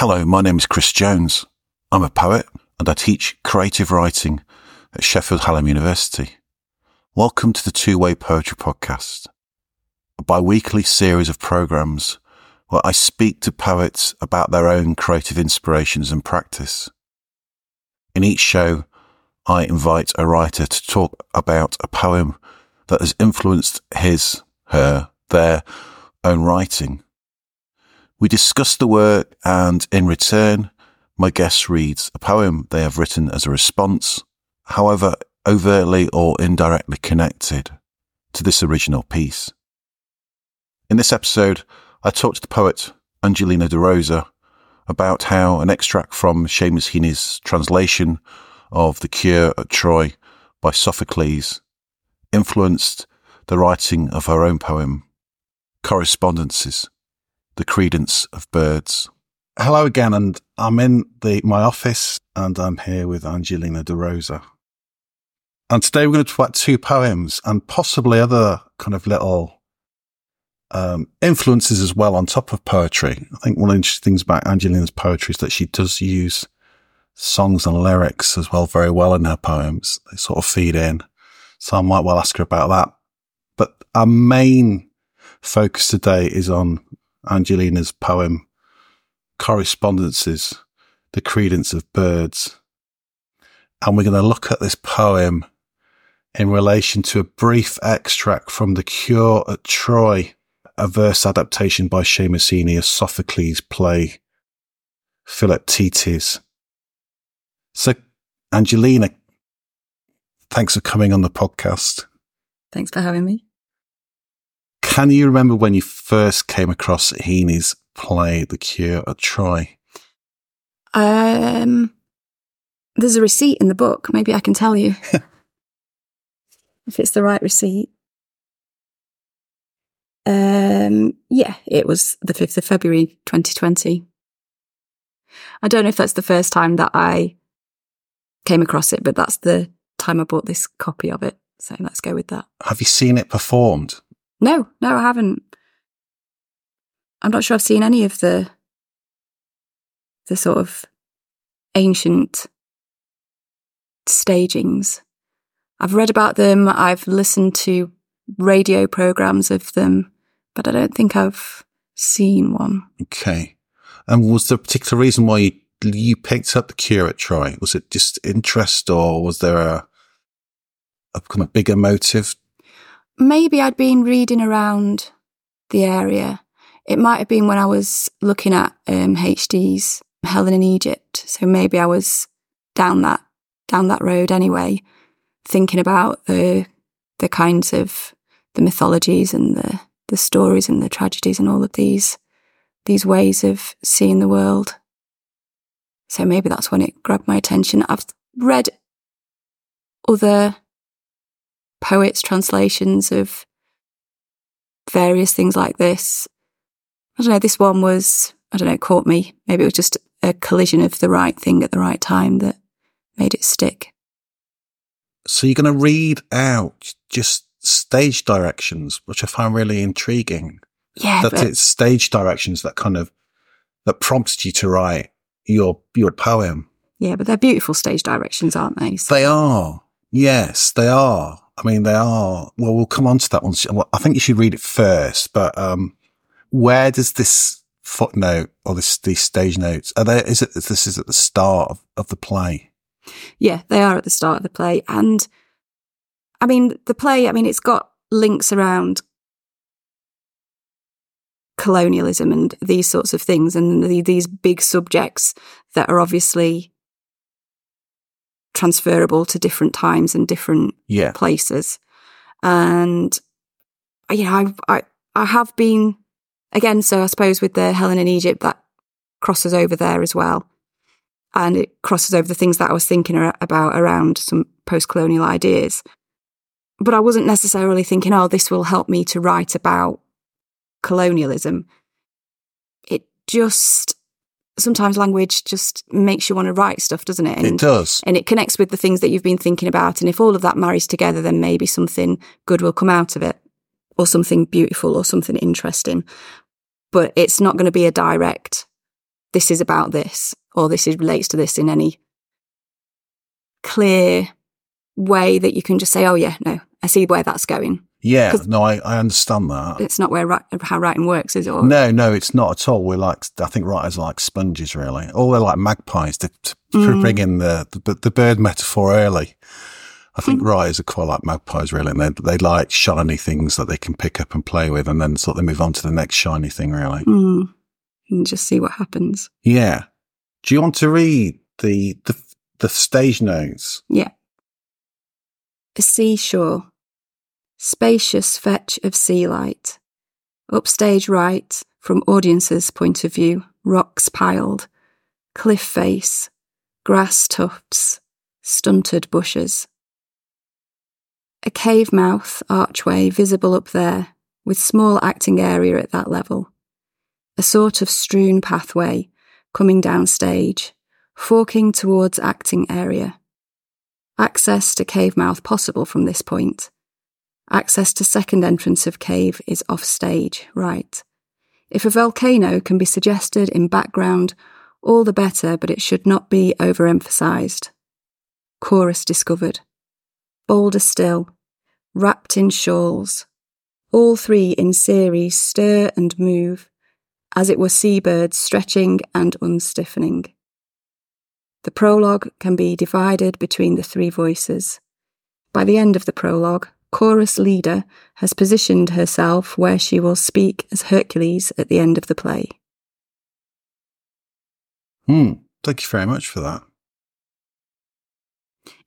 Hello, my name is Chris Jones. I'm a poet and I teach creative writing at Sheffield Hallam University. Welcome to the Two Way Poetry Podcast, a bi weekly series of programs where I speak to poets about their own creative inspirations and practice. In each show, I invite a writer to talk about a poem that has influenced his, her, their own writing. We discuss the work and in return, my guest reads a poem they have written as a response, however overtly or indirectly connected to this original piece. In this episode, I talked to the poet Angelina D'Roza about how an extract from Seamus Heaney's translation of The Cure at Troy by Sophocles influenced the writing of her own poem, Correspondences, The Credence of Birds. Hello again, and I'm in the my office, and I'm here with Angelina D'Roza. And today we're going to talk about two poems and possibly other kind of little um, influences as well on top of poetry. I think one of the interesting things about Angelina's poetry is that she does use songs and lyrics as well very well in her poems. They sort of feed in. So I might well ask her about that. But our main focus today is on Angelina's poem, Correspondences, The Credence of Birds. And we're going to look at this poem in relation to a brief extract from The Cure at Troy, a verse adaptation by Seamus Heaney of Sophocles' play Philoctetes. So, Angelina, thanks for coming on the podcast. Thanks for having me. Can you remember when you first came across Heaney's play The Cure at Troy? Um, there's a receipt in the book. Maybe I can tell you if it's the right receipt. Um, yeah, it was the 5th of February 2020. I don't know if that's the first time that I came across it, but that's the time I bought this copy of it. So let's go with that. Have you seen it performed? No, no, I haven't. I'm not sure I've seen any of the the sort of ancient stagings. I've read about them, I've listened to radio programs of them, but I don't think I've seen one. Okay. And was there a particular reason why you, you picked up the cure at Troy? Was it just interest or was there a, a kind of bigger motive? Maybe I'd been reading around the area. It might have been when I was looking at um, HD's Helen in Egypt. So maybe I was down that down that road anyway, thinking about the the kinds of the mythologies and the the stories and the tragedies and all of these these ways of seeing the world. So maybe that's when it grabbed my attention. I've read other poets' translations of various things like this. I don't know, this one was, I don't know, caught me. Maybe it was just a collision of the right thing at the right time that made it stick. So you're going to read out just stage directions, which I find really intriguing. Yeah. That it's stage directions that kind of, that prompted you to write your, your poem. yeah, but they're beautiful stage directions, aren't they? So- They are. Yes, they are. I mean, they are. Well, we'll come on to that one. I think you should read it first, but, um, where does this footnote or this, these stage notes, are there, is it, this is at the start of, of the play? Yeah, they are at the start of the play. And I mean, the play, I mean, it's got links around colonialism and these sorts of things and the, these big subjects that are obviously transferable to different times and different Yeah. places. And, uh, you know, I, I, I have been, again, so I suppose with the Helen in Egypt, that crosses over there as well. And it crosses over the things that I was thinking about around some post colonial ideas. But I wasn't necessarily thinking, oh, this will help me to write about colonialism. It just, sometimes language just makes you want to write stuff, doesn't it? It does. and it connects with the things that you've been thinking about. And if all of that marries together, then maybe something good will come out of it, or something beautiful, or something interesting. But it's not going to be a direct this is about this or this is relates to this in any clear way that you can just say, oh yeah, no, I see where that's going. Yeah, no, I, I understand that. It's not where ri- how writing works, is it? Or, No, no, it's not at all. We're like, I think writers are like sponges, really. Or they're like magpies to, to Mm. bring in the, the the bird metaphor early. I think writers are quite like magpies, really, and they they like shiny things that they can pick up and play with, and then sort of move on to the next shiny thing, really. Mm. and just see what happens. Yeah. Do you want to read the the the stage notes? Yeah. A seashore. Spacious fetch of sea light. Upstage right, from audience's point of view, rocks piled. Cliff face. Grass tufts. Stunted bushes. A cave mouth archway visible up there, with small acting area at that level. A sort of strewn pathway coming down stage, forking towards acting area. Access to cave mouth possible from this point. Access to second entrance of cave is off stage, right. If a volcano can be suggested in background, all the better, but it should not be overemphasized. Chorus discovered. Boulder still. Wrapped in shawls. All three in series stir and move, as it were seabirds stretching and unstiffening. The prologue can be divided between the three voices. By the end of the prologue, chorus leader has positioned herself where she will speak as Hercules at the end of the play. Hmm. Thank you very much for that.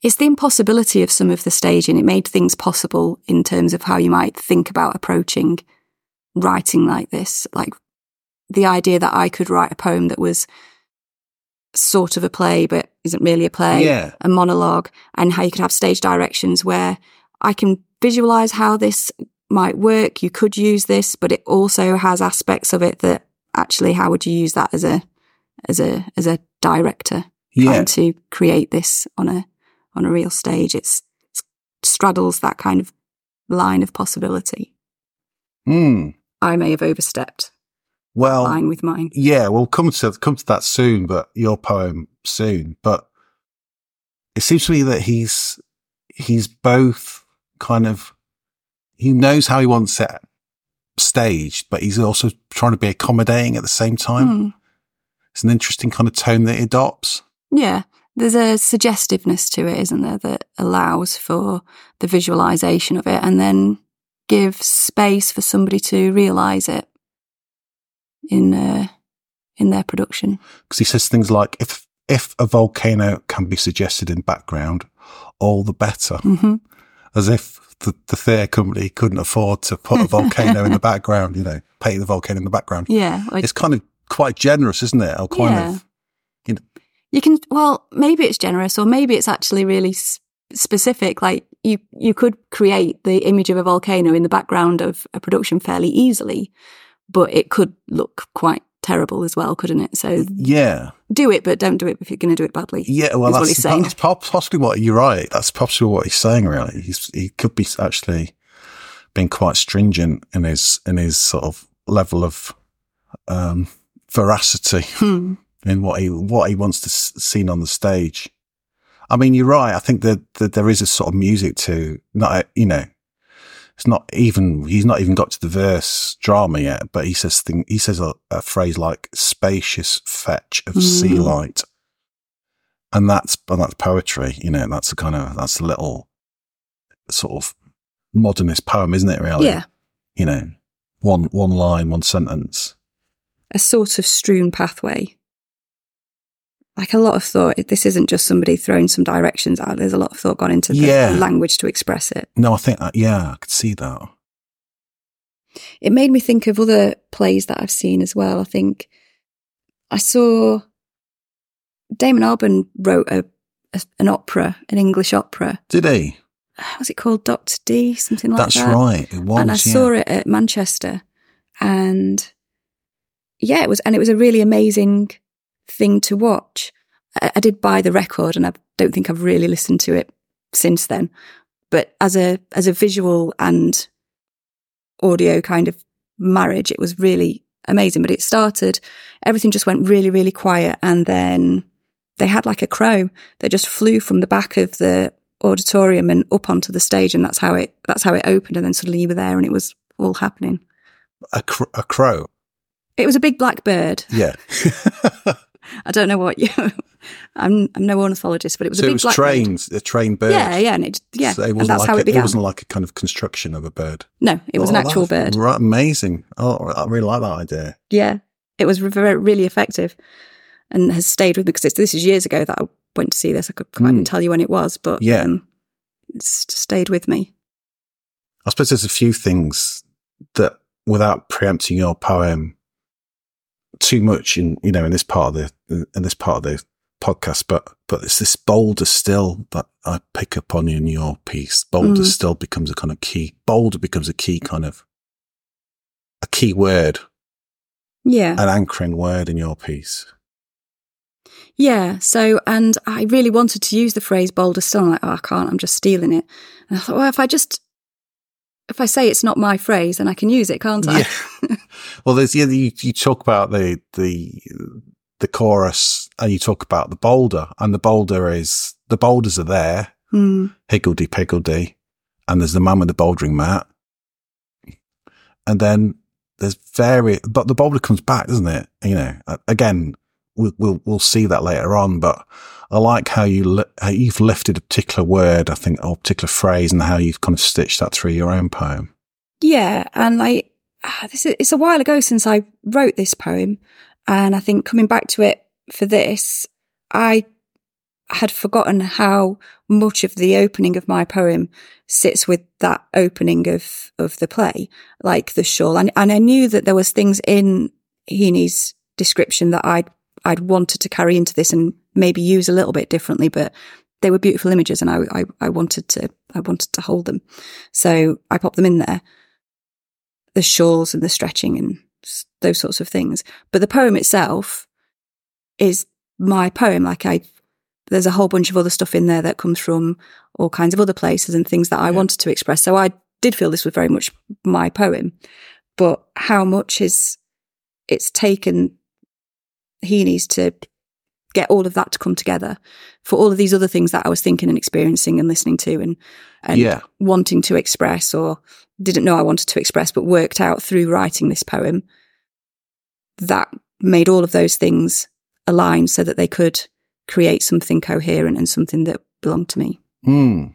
It's the impossibility of some of the staging. It made things possible in terms of how you might think about approaching writing like this. Like the idea that I could write a poem that was sort of a play, but isn't really a play, Yeah. a monologue, and how you could have stage directions where I can visualize how this might work. You could use this, but it also has aspects of it that actually, how would you use that as a as a as a director? Yeah. trying to create this on a on a real stage. It's, it straddles that kind of line of possibility. Hmm. I may have overstepped Well, line with mine. Yeah, we'll come to come to that soon, but your poem soon. But it seems to me that he's he's both kind of he knows how he wants it staged, but he's also trying to be accommodating at the same time. Hmm. It's an interesting kind of tone that he adopts. Yeah, there's a suggestiveness to it, isn't there, that allows for the visualization of it, and then gives space for somebody to realize it in uh, in their production. Because he says things like if if a volcano can be suggested in background, all the better. hmm As if the, the theatre company couldn't afford to put a volcano in the background, you know, paint the volcano in the background. Yeah, like it's kind of quite generous, isn't it? Or kind Yeah. of, you know, you can well maybe it's generous or maybe it's actually really s- specific like you you could create the image of a volcano in the background of a production fairly easily but it could look quite terrible as well couldn't it so yeah, do it but don't do it if you're going to do it badly yeah. Well, that's, what he's saying. that's possibly what you're right. That's possibly what he's saying. Really, he's he could be actually being quite stringent in his in his sort of level of um, veracity Hmm. in what he what he wants to s- seen on the stage. I mean, you're right. I think that, that there is a sort of music to not, you know, it's not even he's not even got to the verse drama yet, but he says thing he says a, a phrase like "spacious fetch of sea Mm. light," and that's and that's poetry. You know, that's a kind of that's a little sort of modernist poem, isn't it? Really, yeah You know, one one line, one sentence. a sort of strewn pathway like a lot of thought this isn't just somebody throwing some directions out there's a lot of thought gone into the Yeah. language to express it No, I think that, yeah, I could see that. it made me think of other plays that I've seen as well. I think I saw Damon Albarn wrote a, a an opera, an English opera. Did he? Was it called Doctor Dee? Something like That's that. right. It was. and I yeah. saw it at Manchester, and yeah, it was, and it was a really amazing thing to watch. I, I did buy the record, and I don't think I've really listened to it since then. But as a as a visual and audio kind of marriage, it was really amazing. But it started, everything just went really, really quiet. And then they had like a crow that just flew from the back of the auditorium and up onto the stage. And that's how it, that's how it opened. And then suddenly you were there and it was all happening. A, cr- a crow. It was a big black bird. Yeah. I don't know what you, I'm, I'm no ornithologist, but it was so a it big was black bird. trained, a trained bird. Yeah, yeah, and it, yeah, So it and wasn't that's like how a, it began. wasn't like a kind of construction of a bird. no, it was an Oh, actual bird. Right, amazing. Oh, I really like that idea. Yeah, it was re- really effective, and has stayed with me because this is years ago that I went to see this. I could even Mm. tell you when it was, but Yeah. um, it's stayed with me. I suppose there's a few things that, without preempting your poem too much in you know in this part of the in this part of the podcast, but but it's this boulder still that I pick up on in your piece. Boulder Mm. still becomes a kind of key. Boulder becomes a key kind of a key word, Yeah, an anchoring word in your piece. yeah. So, and I really wanted to use the phrase "boulder still." I'm like, oh, I can't. I'm just stealing it. And I thought, well, if I just if I say it's not my phrase, then I can use it, can't I? Yeah. well, there's yeah, you, you talk about the the the chorus, and you talk about the boulder, and the boulder is the boulders are there, Hmm. higgledy piggledy, and there's the man with the bouldering mat, and then there's very, but the boulder comes back, doesn't it? You know, again, we'll we'll, we'll see that later on, but. I like how you li- how you've lifted a particular word, I think, or a particular phrase, and how you've kind of stitched that through your own poem. Yeah, and like ah, this is it's a while ago since I wrote this poem, and I think coming back to it for this, I had forgotten how much of the opening of my poem sits with that opening of of the play, like the shawl, and and I knew that there was things in Heaney's description that I'd I'd wanted to carry into this and maybe use a little bit differently, but they were beautiful images, and I I, I wanted to I wanted to hold them, so I popped them in there the shawls and the stretching and those sorts of things. But the poem itself is my poem. Like I, there's a whole bunch of other stuff in there that comes from all kinds of other places and things that I Yeah. wanted to express. So I did feel this was very much my poem, but how much is it's taken Heaney's to get all of that to come together for all of these other things that I was thinking and experiencing and listening to and, and Yeah. wanting to express or didn't know I wanted to express, but worked out through writing this poem that made all of those things align so that they could create something coherent and something that belonged to me. Hmm.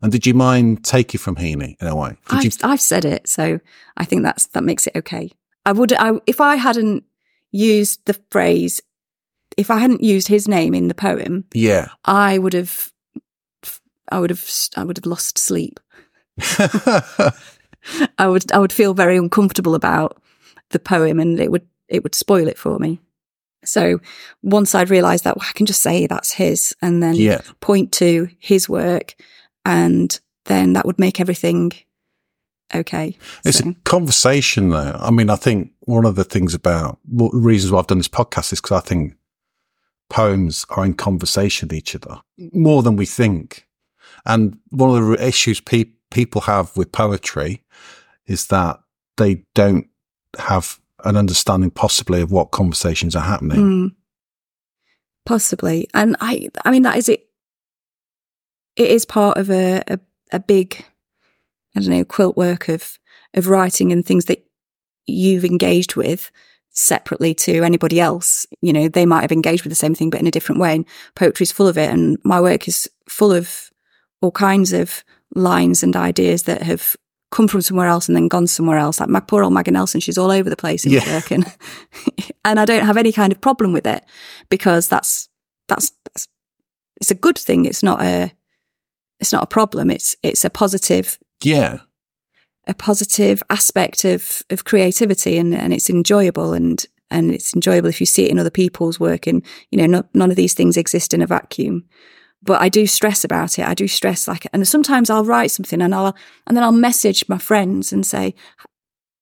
And did you mind take it from Heaney in a way? I've, you? I've said it, so I think that's that makes it okay. I would, I, if I hadn't used the phrase, if I hadn't used his name in the poem, Yeah. I would have, I would have, I would have lost sleep. I would, I would feel very uncomfortable about the poem, and it would, it would spoil it for me. So once I'd realised that, well, I can just say that's his, and then yeah. point to his work, and then that would make everything okay. It's So- a conversation, though. I mean, I think one of the things about what the reasons why I've done this podcast is because I think poems are in conversation with each other more than we think. And one of the issues pe- people have with poetry is that they don't have an understanding, possibly, of what conversations are happening. Mm. Possibly. And I I mean that is it it is part of a, a a big I don't know, quilt work of of writing and things that you've engaged with separately to anybody else. You know, they might have engaged with the same thing but in a different way. And is full of it and my work is full of all kinds of lines and ideas that have come from somewhere else and then gone somewhere else. Like my poor old Maggie Nelson, she's all over the place in Yeah. work and and I don't have any kind of problem with it because that's that's, that's it's a good thing. It's not a it's not a problem. It's it's a positive Yeah. a positive aspect of of creativity and and it's enjoyable and and it's enjoyable if you see it in other people's work and you know not, none of these things exist in a vacuum. But I do stress about it. I do stress like and sometimes I'll write something and I'll and then I'll message my friends and say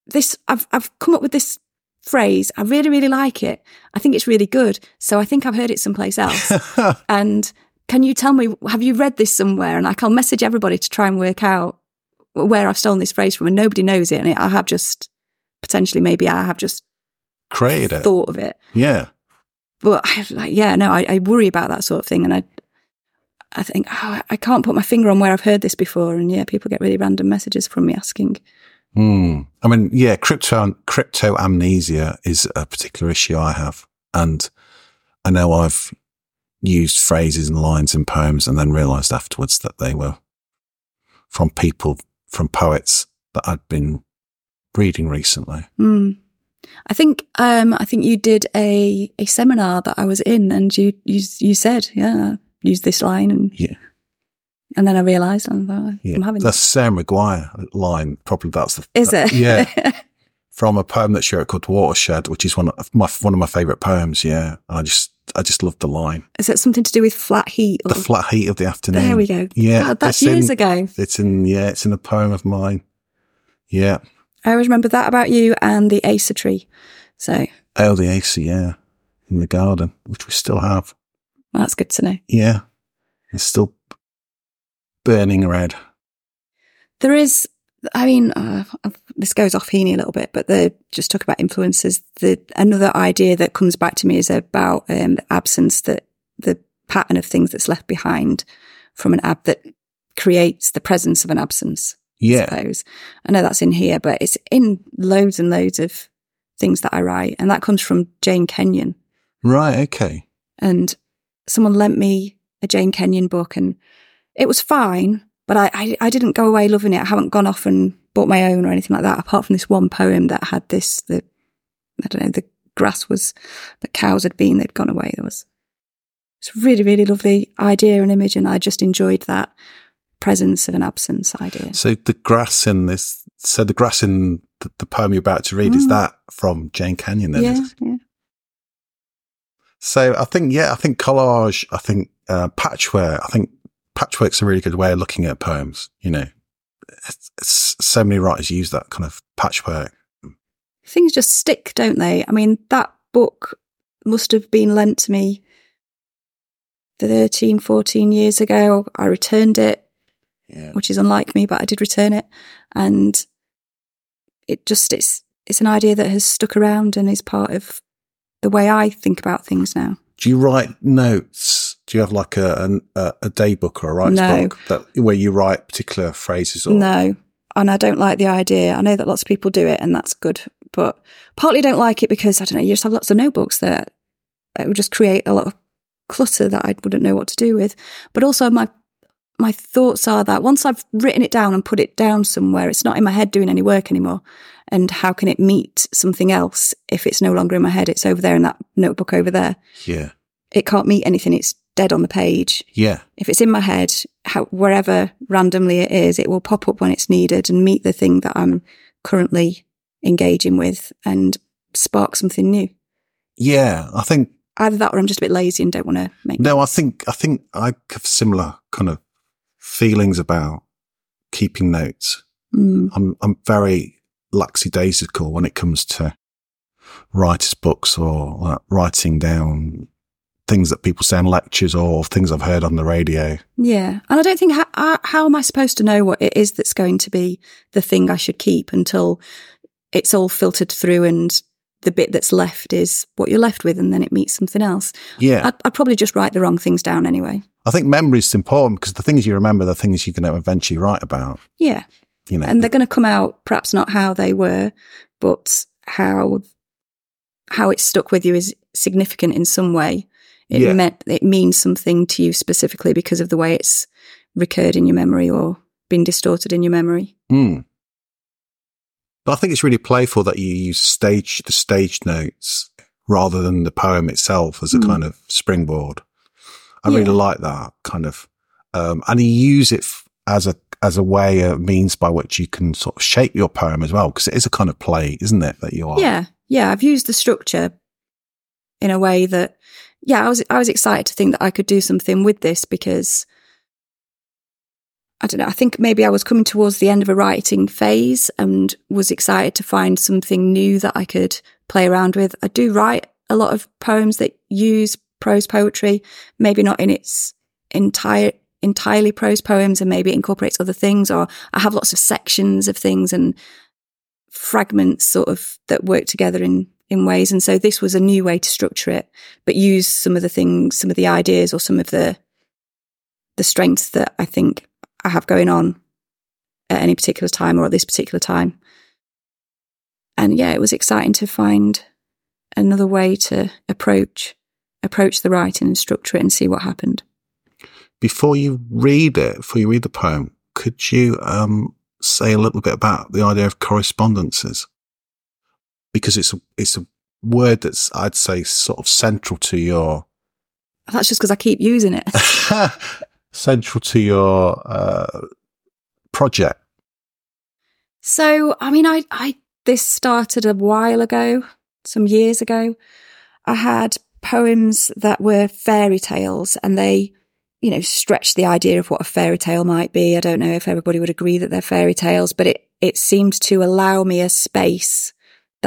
this I've I've come up with this phrase. I really really like it. I think it's really good so I think I've heard it someplace else. And can you tell me have you read this somewhere? And like I'll message everybody to try and work out where I've stolen this phrase from and nobody knows it and I have just potentially maybe I have just Created it. thought of it. Yeah. But I, like, yeah, no, I, I worry about that sort of thing, and I, I think oh, I can't put my finger on where I've heard this before, and yeah, people get really random messages from me asking. Hmm. I mean, yeah, crypto crypto amnesia is a particular issue I have, and I know I've used phrases and lines in poems, and then realised afterwards that they were from people, from poets that I'd been reading recently. Hmm. I think um, I think you did a a seminar that I was in, and you you you said, yeah, use this line, and Yeah. and then I realised I'm, uh, I'm having that's Sarah Maguire line. Probably that's the Is that- it? Yeah, from a poem that she wrote called Watershed, which is one of my one of my favourite poems. Yeah, and I just I just love the line. Is it something to do with flat heat? Or, The flat heat of the afternoon. there we go. Yeah, that's it's in- years ago. It's in yeah, it's in a poem of mine. Yeah, I always remember that about you and the Acer tree. So oh the Acer, yeah, in the garden, which we still have. that's good to know. Yeah, it's still burning red. There is, I mean, uh, this goes off Heaney a little bit, but the just talk about influences. The another idea that comes back to me is about um, the absence that the pattern of things that's left behind from an ab that creates the presence of an absence. I Yeah, suppose I know that's in here, but it's in loads and loads of things that I write, and that comes from Jane Kenyon. right. Okay. and someone lent me a Jane Kenyon book and it was fine, but I, I, I didn't go away loving it. I haven't gone off and bought my own or anything like that, apart from this one poem that had this, the, I don't know, the grass was, the cows had been, they'd gone away. There was, it's a really, really lovely idea and image. And I just enjoyed that presence of an absence idea. So the grass in this, so the grass in the, the poem you're about to read is Mm. that from Jane Kenyon? Then, Yeah, yeah. So I think, yeah, I think collage, I think uh, patchwork, I think patchwork's a really good way of looking at poems. You know, it's, it's, so many writers use that kind of patchwork. Things just stick, don't they? I mean, that book must have been lent to me 13, 14 years ago. I returned it. Yeah. which is unlike me, but I did return it. And it just, it's, it's an idea that has stuck around and is part of the way I think about things now. Do you write notes? Do you have like a a, a day book or a writer's No. book that where you write particular phrases? Or No. And I don't like the idea. I know that lots of people do it and that's good, but partly don't like it because I don't know, you just have lots of notebooks that it would just create a lot of clutter that I wouldn't know what to do with. But also my my thoughts are that once I've written it down and put it down somewhere, it's not in my head doing any work anymore. And how can it meet something else if it's no longer in my head? It's over there in that notebook over there. yeah, It can't meet anything. It's dead on the page. yeah, If it's in my head, how, wherever randomly it is, it will pop up when it's needed and meet the thing that I'm currently engaging with and spark something new. yeah. I think Either that or I'm just a bit lazy and don't want to make no. I think I think I have similar kind of feelings about keeping notes. Mm, I'm I'm very lackadaisical when it comes to writers' books or like, writing down things that people say in lectures or things I've heard on the radio. yeah. And I don't think, how, how, uh, how am I supposed to know what it is that's going to be the thing I should keep until it's all filtered through and the bit that's left is what you're left with and then it meets something else. Yeah, I'd, I'd probably just write the wrong things down anyway. I think memory is important because the things you remember, are the things you're going to eventually write about. Yeah. You know, and they're going to come out perhaps not how they were, but how how it stuck with you is significant in some way. It Yeah. meant it means something to you specifically because of the way it's recurred in your memory or been distorted in your memory. Mm. But I think it's really playful that you use stage the stage notes rather than the poem itself as a Mm. kind of springboard. I really like that kind of, um, and you use it f- as a as a way, a means by which you can sort of shape your poem as well, because it is a kind of play, isn't it? That you are. Yeah, yeah. I've used the structure in a way that, yeah, I was I was excited to think that I could do something with this because I don't know. I think maybe I was coming towards the end of a writing phase and was excited to find something new that I could play around with. I do write a lot of poems that use prose poetry, maybe not in its entire entirely prose poems and maybe it incorporates other things or I have lots of sections of things and fragments sort of that work together in in ways. And so this was a new way to structure it, but use some of the things, some of the ideas or some of the the strengths that I think I have going on at any particular time or at this particular time. And yeah, it was exciting to find another way to approach approach the writing and structure it and see what happened. Before you read it, before you read the poem, could you um, say a little bit about the idea of correspondences? Because it's a, it's a word that's, I'd say, sort of central to your. That's just because I keep using it. central to your uh, project. So, I mean, I, I, this started a while ago, some years ago. I had poems that were fairy tales and they, you know, stretched the idea of what a fairy tale might be. I don't know if everybody would agree that they're fairy tales, but it, it seemed to allow me a space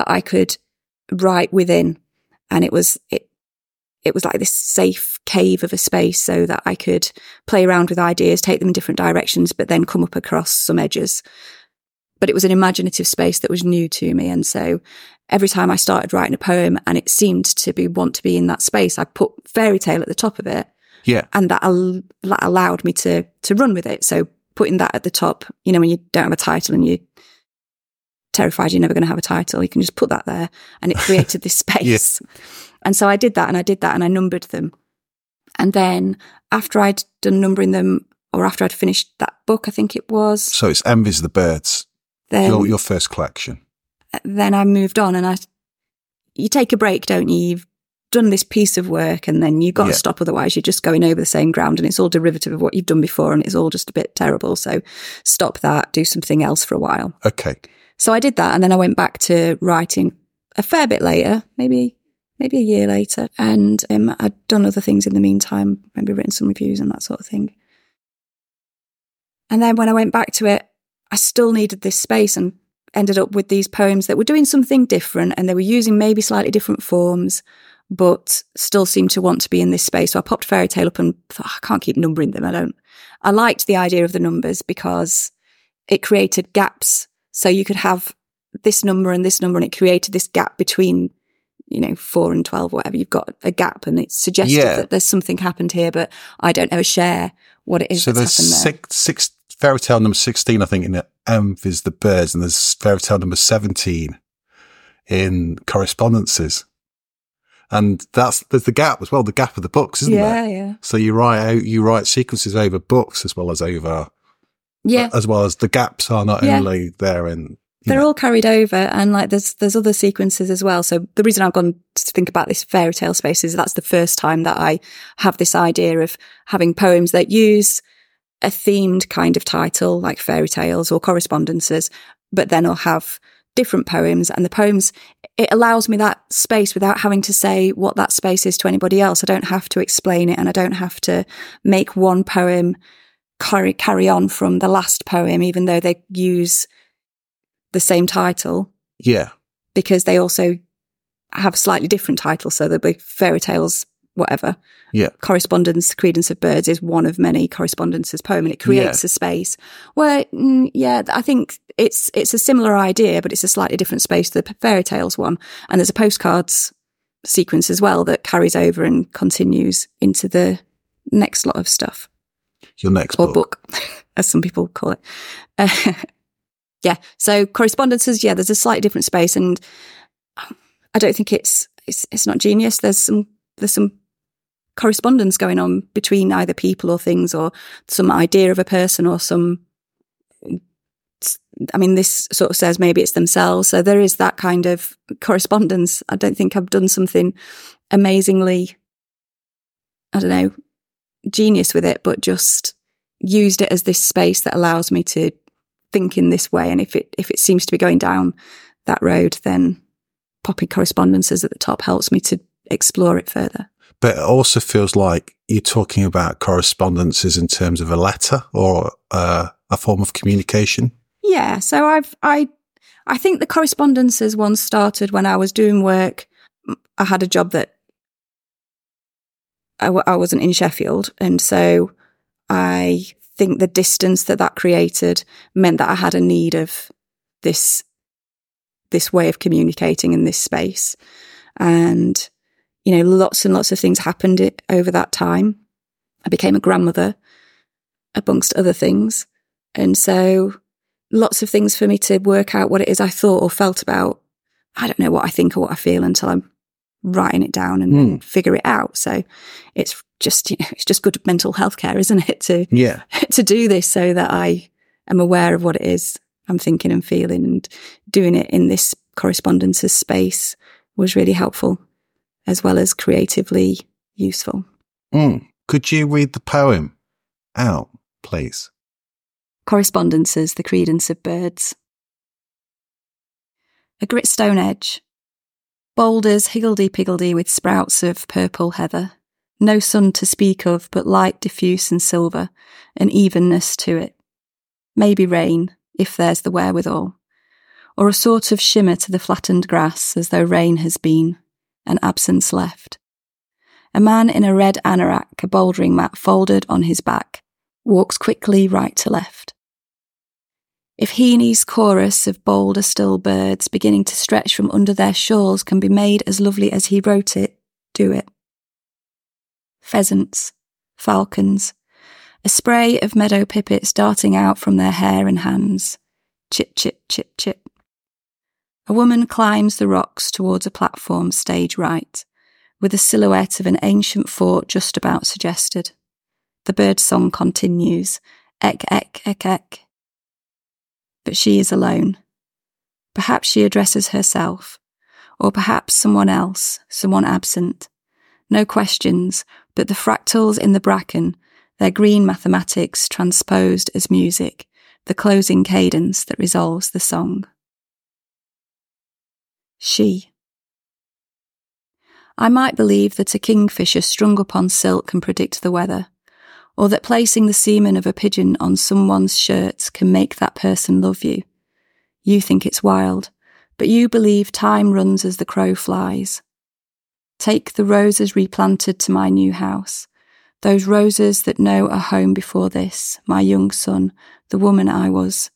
that I could write within. And it was, it, it was like this safe cave of a space so that I could play around with ideas, take them in different directions, but then come up across some edges. But it was an imaginative space that was new to me. And so every time I started writing a poem and it seemed to be want to be in that space, I put fairy tale at the top of it. Yeah. And that, al- that allowed me to, to run with it. So putting that at the top, you know, when you don't have a title and you terrified you're never going to have a title, you can just put that there and it created this space. yeah. And so I did that and I did that and I numbered them. And then after I'd done numbering them or after I'd finished that book, I think it was. So it's Envies the Birds, then, your, your first collection uh, then I moved on and I, you take a break, don't you? You've done this piece of work and then you've got yeah. to stop. Otherwise you're just going over the same ground and it's all derivative of what you've done before and it's all just a bit terrible. So stop that, do something else for a while. Okay. So I did that and then I went back to writing a fair bit later, maybe maybe a year later. And um, I'd done other things in the meantime, maybe written some reviews and that sort of thing. And then when I went back to it, I still needed this space and ended up with these poems that were doing something different and they were using maybe slightly different forms, but still seemed to want to be in this space. So I popped fairy tale up and thought, oh, I can't keep numbering them. I don't. I liked the idea of the numbers because it created gaps. So you could have this number and this number, and it created this gap between, you know, four and 12, whatever. You've got a gap and it suggested yeah. that there's something happened here, but I don't ever share what it is. So there's six, six fairy tale number 16, I think, in the Amph um, is the Birds, and there's fairy tale number 17 in correspondences. And that's, there's the gap as well, the gap of the books, isn't yeah, there? Yeah, yeah. So you write out, you write sequences over books as well as over, yeah, as well as the gaps are not yeah. only there in, they're know. all carried over and like there's there's other sequences as well. So the reason I've gone to think about this fairy tale space is that's the first time that I have this idea of having poems that use a themed kind of title like fairy tales or correspondences, but then I'll have different poems and the poems, it allows me that space without having to say what that space is to anybody else. I don't have to explain it and I don't have to make one poem carry, carry on from the last poem, even though they use the same title. Yeah. Because they also have slightly different titles. So there'll be fairy tales whatever. Yeah. Correspondence, Credence of Birds is one of many correspondences poem and it creates yeah. a space where, mm, yeah, I think it's, it's a similar idea, but it's a slightly different space to the fairy tales one. And there's a postcards sequence as well that carries over and continues into the next lot of stuff. Your next or book, book as some people call it. Uh, yeah. So correspondences, yeah, there's a slightly different space and I don't think it's, it's, it's not genius. There's some, there's some correspondence going on between either people or things or some idea of a person or some I mean, this sort of says maybe it's themselves. So there is that kind of correspondence. I don't think I've done something amazingly, I don't know, genius with it, but just used it as this space that allows me to think in this way. And if it, if it seems to be going down that road, then popping correspondences at the top helps me to explore it further but it also feels like you're talking about correspondences in terms of a letter or uh, a form of communication. Yeah. So I've, I, I think the correspondences one started when I was doing work. I had a job that I w- I wasn't in Sheffield. And so I think the distance that that created meant that I had a need of this this way of communicating in this space. And, you know, lots and lots of things happened it, over that time. I became a grandmother, amongst other things. And so lots of things for me to work out what it is I thought or felt about. I don't know what I think or what I feel until I'm writing it down and mm. figure it out. So it's just, you know, it's just good mental health care, isn't it? To, yeah. to do this so that I am aware of what it is I'm thinking and feeling and doing it in this correspondences space was really helpful as well as creatively useful. Mm. Could you read the poem out, please? Correspondences, the credence of birds. A grit stone edge. Boulders higgledy-piggledy with sprouts of purple heather. No sun to speak of, but light diffuse and silver, an evenness to it. Maybe rain, if there's the wherewithal, or a sort of shimmer to the flattened grass as though rain has been, and absence left. A man in a red anorak, a bouldering mat folded on his back, walks quickly right to left. If Heaney's chorus of boulder still birds beginning to stretch from under their shawls can be made as lovely as he wrote it, do it. Pheasants, falcons, a spray of meadow pipits darting out from their hair and hands. Chip, chip, chip, chip. A woman climbs the rocks towards a platform stage right, with the silhouette of an ancient fort just about suggested. The bird song continues, ek, ek, ek, ek. But she is alone. Perhaps she addresses herself, or perhaps someone else, someone absent. No questions, but the fractals in the bracken their green mathematics transposed as music, the closing cadence that resolves the song. She. I might believe that a kingfisher strung upon silk can predict the weather, or that placing the semen of a pigeon on someone's shirt can make that person love you. You think it's wild, but you believe time runs as the crow flies. Take the roses replanted to my new house. Those roses that know a home before this, my young son, the woman I was.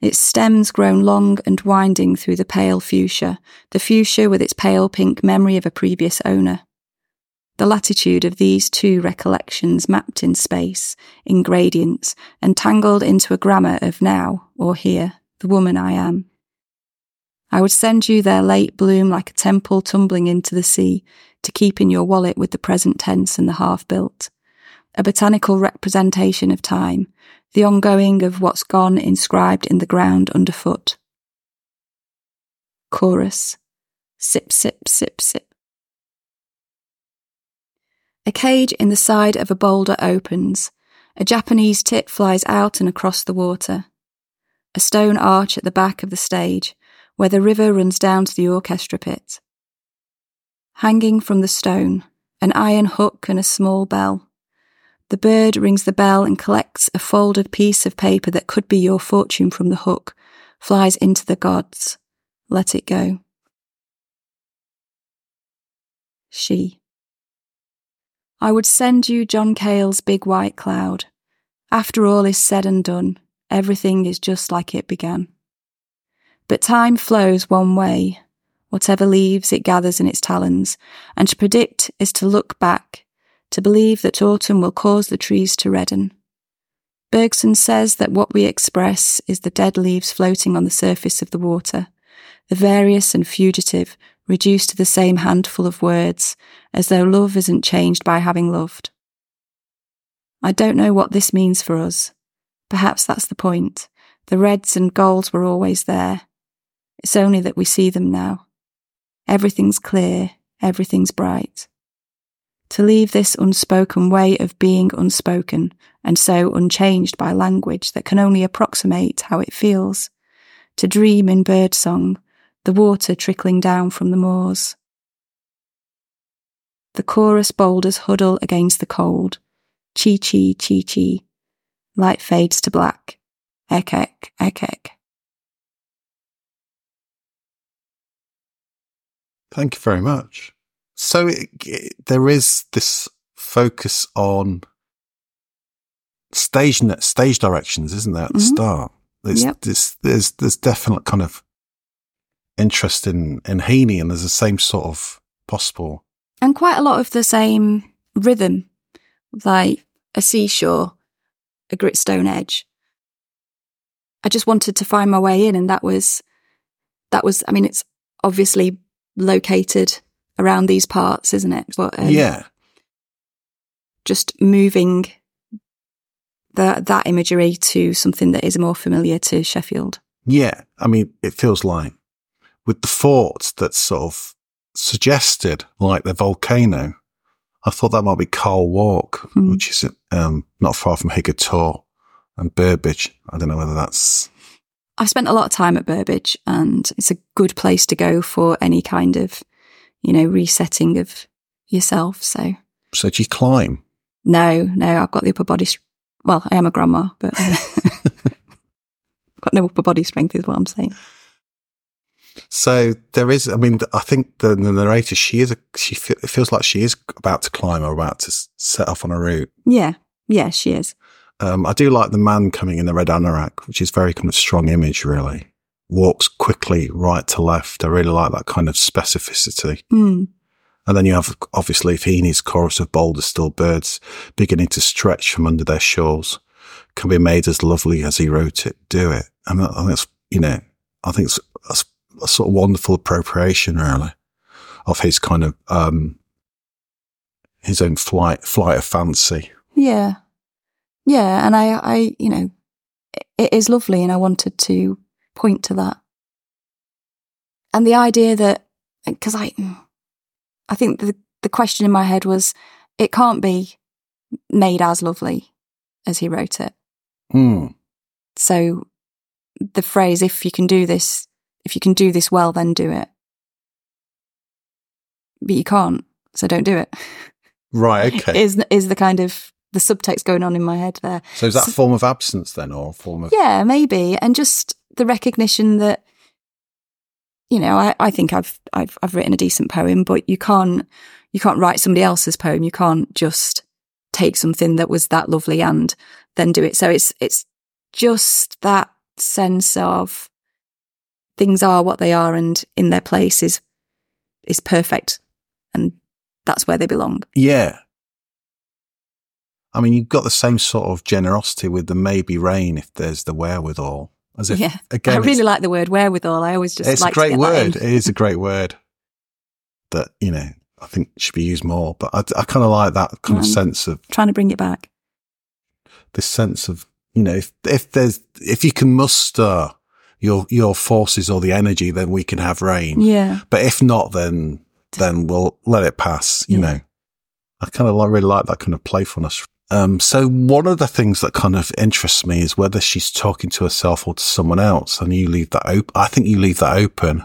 Its stems grown long and winding through the pale fuchsia, the fuchsia with its pale pink memory of a previous owner. The latitude of these two recollections mapped in space, in gradients, and tangled into a grammar of now or here, the woman I am. I would send you their late bloom like a temple tumbling into the sea, to keep in your wallet with the present tense and the half built. A botanical representation of time, the ongoing of what's gone inscribed in the ground underfoot. Chorus. Sip, sip, sip, sip. A cage in the side of a boulder opens. A Japanese tit flies out and across the water. A stone arch at the back of the stage, where the river runs down to the orchestra pit hanging from the stone, an iron hook and a small bell. The bird rings the bell and collects a folded piece of paper that could be your fortune from the hook, flies into the gods. Let it go. She. I would send you John Cale's big white cloud. After all is said and done, everything is just like it began. But time flows one way, whatever leaves it gathers in its talons, and to predict is to look back, to believe that autumn will cause the trees to redden. Bergson says that what we express is the dead leaves floating on the surface of the water, the various and fugitive reduced to the same handful of words, as though love isn't changed by having loved. I don't know what this means for us. Perhaps that's the point. The reds and golds were always there. It's only that we see them now. Everything's clear, everything's bright. To leave this unspoken way of being unspoken and so unchanged by language that can only approximate how it feels. To dream in birdsong, the water trickling down from the moors. The chorus boulders huddle against the cold. Chee chee chee chee. Light fades to black. Ek ek ek ek. Thank you very much. So it, it, there is this focus on stage stage directions, isn't there? At the mm-hmm. start, there's, yep. this, there's there's definite kind of interest in, in Heaney and there's the same sort of possible. And quite a lot of the same rhythm, like a seashore, a gritstone edge. I just wanted to find my way in, and that was, that was, I mean, it's obviously located around these parts, isn't it? But um, yeah. just moving that that imagery to something that is more familiar to Sheffield. Yeah. I mean, it feels like with the fort that's sort of suggested like the volcano. I thought that might be Carl Wark, Hmm. which is um, not far from Higger Tor and Burbage. I don't know whether that's I've spent a lot of time at Burbage, and it's a good place to go for any kind of, you know, resetting of yourself. So so. Do you climb? no, no, I've got the upper body. s- Well, I am a grandma, but uh, got no upper body strength, is what I'm saying. So there is. I mean, I think the, the narrator she is. A, she fe- it feels like she is about to climb or about to s- set off on a route. Yeah, yeah, she is. Um, I do like the man coming in the red anorak, which is very kind of strong image. Really walks quickly right to left. I really like that kind of specificity. Hmm. And then you have obviously Heaney's chorus of boulder still birds beginning to stretch from under their shawls can be made as lovely as he wrote it. Do it. And I think it's, you know, I think it's a, a sort of wonderful appropriation really of his kind of, um, his own flight, flight of fancy. Yeah, yeah, and I, I, you know, it- it is lovely, and I wanted to point to that, and the idea that because I, I think the the question in my head was, it can't be made as lovely as he wrote it. Hmm. So the phrase, "If you can do this, if you can do this well, then do it," but you can't, so don't do it. Right. Okay. Is is the kind of the subtext going on in my head there? so is that a form of absence then or a form of, Yeah, maybe. And just the recognition that, you know, I, I think I've, I've, I've written a decent poem, but you can't, you can't write somebody else's poem. You can't just take something that was that lovely and then do it. So it's, it's just that sense of things are what they are and in their place is, is perfect. And that's where they belong. Yeah. I mean, you've got the same sort of generosity with the maybe rain if there's the wherewithal. As if, yeah. again, I really like the word wherewithal. I always just it's like a great to get that word. It is a great word that, you know, I think should be used more. But I, I kind of like that kind of sense of Trying to bring it back. this sense of, you know, if, if there's, if you can muster your, your forces or the energy, then we can have rain. Yeah. But if not, then, then we'll let it pass, you Yeah. know. I kind of like, really like that kind of playfulness. Um, so one of the things that kind of interests me is whether she's talking to herself or to someone else. And you leave that open. I think you leave that open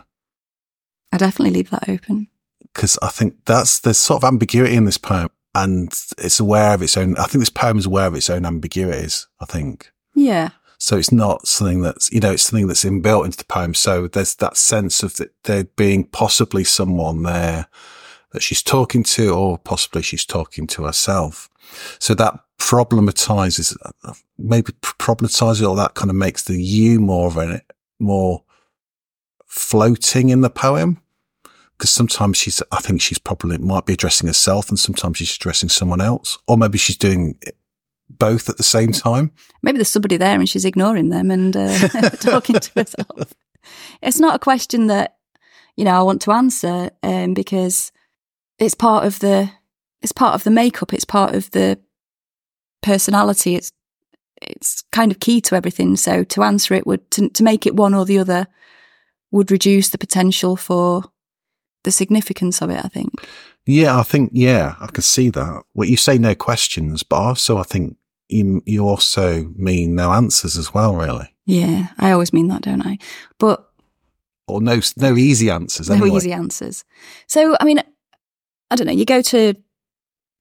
I definitely leave that open. because I think that's, there's sort of ambiguity in this poem and it's aware of its own, I think this poem is aware of its own ambiguities, I think. Yeah. So it's not something that's, you know, it's something that's inbuilt into the poem. So there's that sense of that there being possibly someone there that she's talking to, or possibly she's talking to herself. So that problematizes, maybe problematizes, or that kind of makes the you more of an, more floating in the poem. Because sometimes she's, I think she's probably might be addressing herself and sometimes she's addressing someone else, or maybe she's doing both at the same time. Maybe there's somebody there and she's ignoring them and uh, talking to herself. It's not a question that, you know, I want to answer um, because it's part of the, it's part of the makeup. It's part of the personality. It's, it's kind of key to everything. So to answer it would, to, to make it one or the other would reduce the potential for the significance of it, I think. Yeah, I think, yeah, I can see that. Well, you say no questions, but also I think you, you also mean no answers as well, really. Yeah, I always mean that, don't I? But Or no, no easy answers. no Anyway. easy answers. So, I mean, I don't know. You go to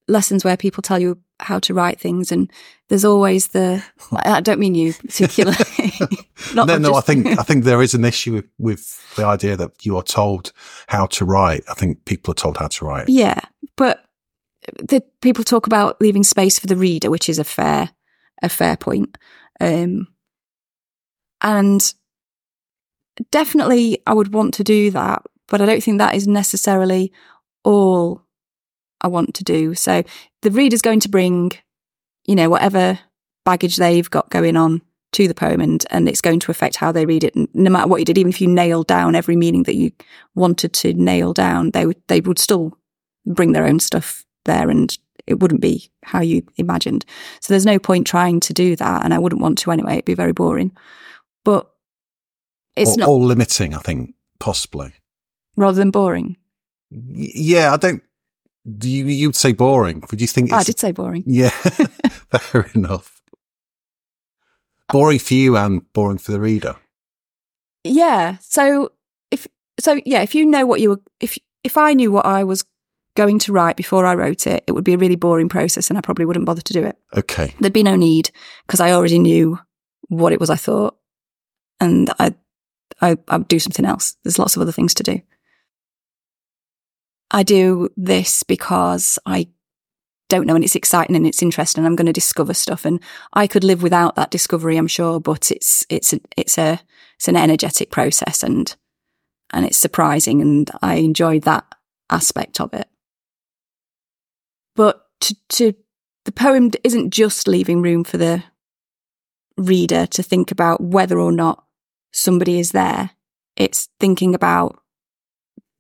lessons where people tell you how to write things, and there's always the. I don't mean you particularly. Not no, no, I think, I think there is an issue with, with the idea that you are told how to write. I think people are told how to write. yeah, but the people talk about leaving space for the reader, which is a fair, a fair point. Um, and definitely I would want to do that, but I don't think that is necessarily all I want to do. So the reader's going to bring, you know, whatever baggage they've got going on to the poem and, and it's going to affect how they read it. And no matter what you did, even if you nailed down every meaning that you wanted to nail down, they would, they would still bring their own stuff there and it wouldn't be how you imagined. So there's no point trying to do that. And I wouldn't want to anyway. It'd be very boring. But it's or, not or limiting, I think, possibly. rather than boring. Y- Yeah, I don't. Do you you'd say boring? Would you think? I did say boring. Yeah, fair enough. Boring for you and boring for the reader. Yeah. So if so, yeah. If you know what you were, if if I knew what I was going to write before I wrote it, it would be a really boring process, and I probably wouldn't bother to do it. Okay. There'd be no need because I already knew what it was I thought, and I, I I'd do something else. There's lots of other things to do. I do this because I don't know and it's exciting and it's interesting. I'm going to discover stuff and I could live without that discovery, I'm sure, but it's, it's, a, it's a, it's an energetic process and, and it's surprising and I enjoyed that aspect of it. To, to, the poem isn't just leaving room for the reader to think about whether or not somebody is there. It's thinking about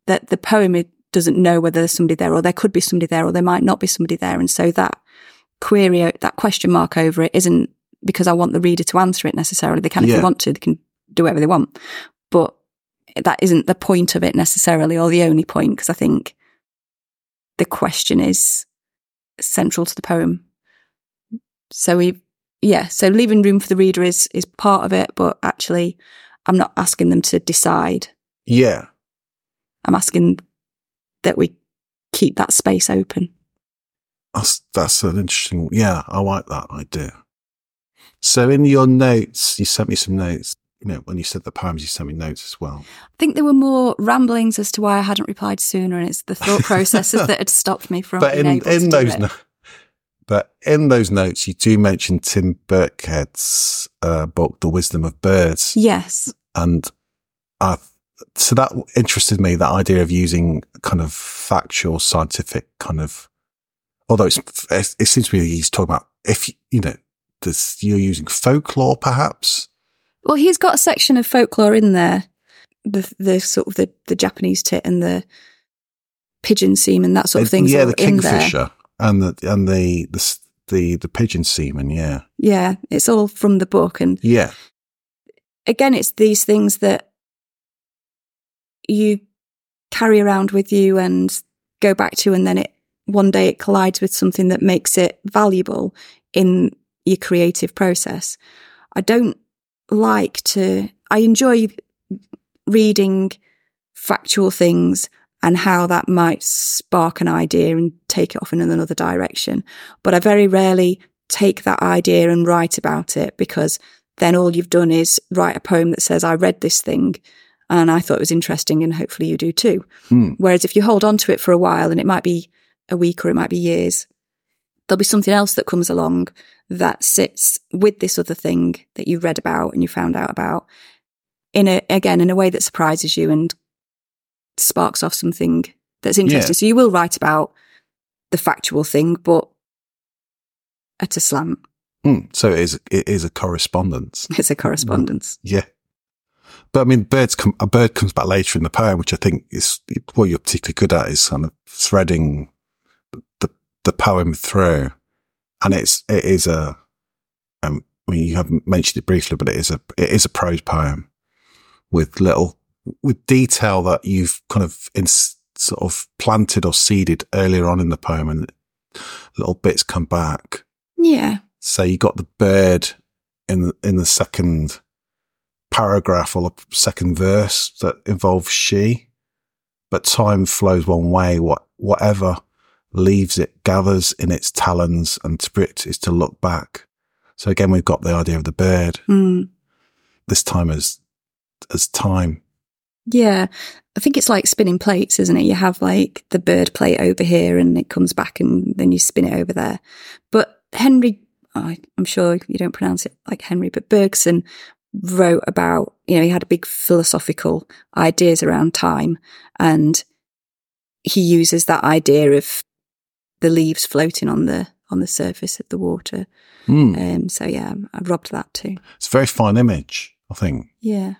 that the poem doesn't know whether there's somebody there or there could be somebody there or there might not be somebody there. And so that query, uh, that question mark over it isn't because I want the reader to answer it necessarily. They can if Yeah. they want to, they can do whatever they want. But that isn't the point of it necessarily or the only point because I think the question is central to the poem. So we, yeah, so leaving room for the reader is, is part of it, but actually I'm not asking them to decide. Yeah. I'm asking that we keep that space open. That's that's an interesting. Yeah, I like that idea. So in your notes, you sent me some notes. You know, when you said the poems, you sent me notes as well. I think there were more ramblings as to why I hadn't replied sooner, and it's the thought processes that had stopped me from but being in able to in do those it. no- but in those notes, you do mention Tim Birkhead's uh, book, The Wisdom of Birds, Yes, and I so that interested me. That idea of using kind of factual, scientific kind of, although it's it, it seems to me he's talking about if you know this, you're using folklore, perhaps. Well, he's got a section of folklore in there, the the sort of the, the Japanese tit and the pigeon seam and that sort of Uh, things. yeah, the kingfisher and the and the the the, the pigeon semen. Yeah, Yeah, it's all from the book, and yeah, again, it's these things that you carry around with you and go back to, and then it one day it collides with something that makes it valuable in your creative process. I don't like to, I enjoy reading factual things and how that might spark an idea and take it off in another direction. But I very rarely take that idea and write about it because then all you've done is write a poem that says, I read this thing and I thought it was interesting and hopefully you do too. Hmm. Whereas if you hold on to it for a while and it might be a week or it might be years, there'll be something else that comes along that sits with this other thing that you read about and you found out about in a, again, in a way that surprises you and sparks off something that's interesting. Yeah. So you will write about the factual thing, but at a slant. Hmm. So it is it is a correspondence. It's a correspondence. Yeah. But I mean, birds come, a bird comes back later in the poem, which I think is what you're particularly good at is kind of threading the, the poem through. And it's, it is a, um, I mean, you haven't mentioned it briefly, but it is a, it is a prose poem with little, with detail that you've kind of in, sort of planted or seeded earlier on in the poem and little bits come back. Yeah. So you got the bird in the, in the second paragraph or the second verse that involves she, but time flows one way. What, whatever leaves it gathers in its talons and spirit is to look back. So again, we've got the idea of the bird Mm. this time as, as time. Yeah. I think it's like spinning plates, isn't it? You have like the bird plate over here and it comes back and then you spin it over there. But Henry, I I'm sure you don't pronounce it like Henry, but Bergson wrote about, you know, he had a big philosophical ideas around time and he uses that idea of the leaves floating on the on the surface of the water. Mm. Um, so yeah, I've robbed that too. It's a very fine image, I think. Yeah,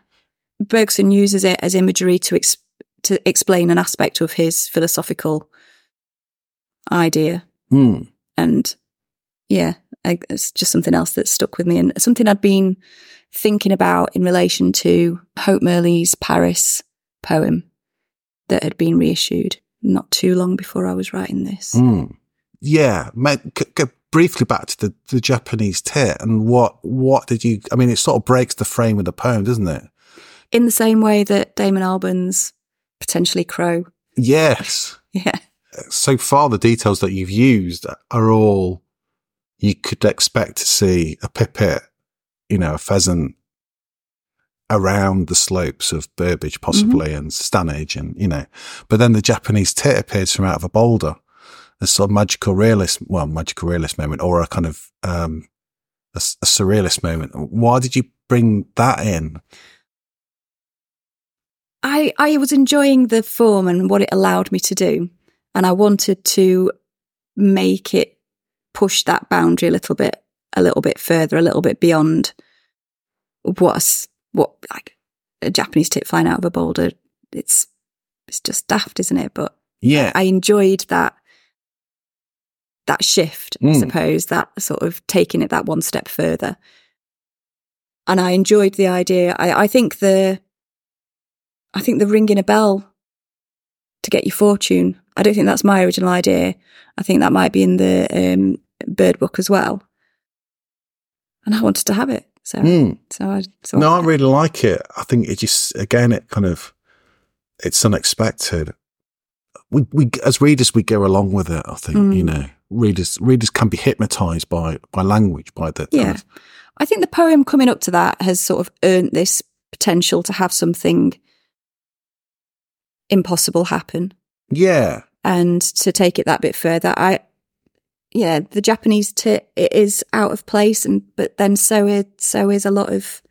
Bergson uses it as imagery to ex- to explain an aspect of his philosophical idea, Mm. and yeah, I, it's just something else that stuck with me and something I'd been thinking about in relation to Hope Mirrlees' Paris poem that had been reissued not too long before I was writing this. Mm. Yeah, go briefly back to the, the Japanese tit and what what did you? I mean, it sort of breaks the frame of the poem, doesn't it? In the same way that Damon Albarn's potentially crow. Yes. Yeah. So far, the details that you've used are all you could expect to see a pipit, you know, a pheasant around the slopes of Burbage, possibly, and Stanage, and you know, but then the Japanese tit appears from out of a boulder. A sort of magical realist, well, magical realist moment, or a kind of um, a, a surrealist moment. Why did you bring that in? I, I was enjoying the form and what it allowed me to do. And I wanted to make it push that boundary a little bit, a little bit further, a little bit beyond what's what like a Japanese tit flying out of a boulder. It's it's just daft, isn't it? But Yeah, I enjoyed that that shift, I Mm. suppose, that sort of taking it that one step further. And I enjoyed the idea. I, I think the I think the ringing a bell to get your fortune. I don't think that's my original idea. I think that might be in the um, bird book as well. And I wanted to have it. So Mm. so I No, I really like it. I think it just again, it kind of it's unexpected. We we as readers we go along with it. I think Mm. you know readers readers can be hypnotized by by language by the kind Yeah. of- I think the poem coming up to that has sort of earned this potential to have something impossible happen yeah and to take it that bit further. I, yeah, the Japanese tit it is out of place, and but then so is so is a lot of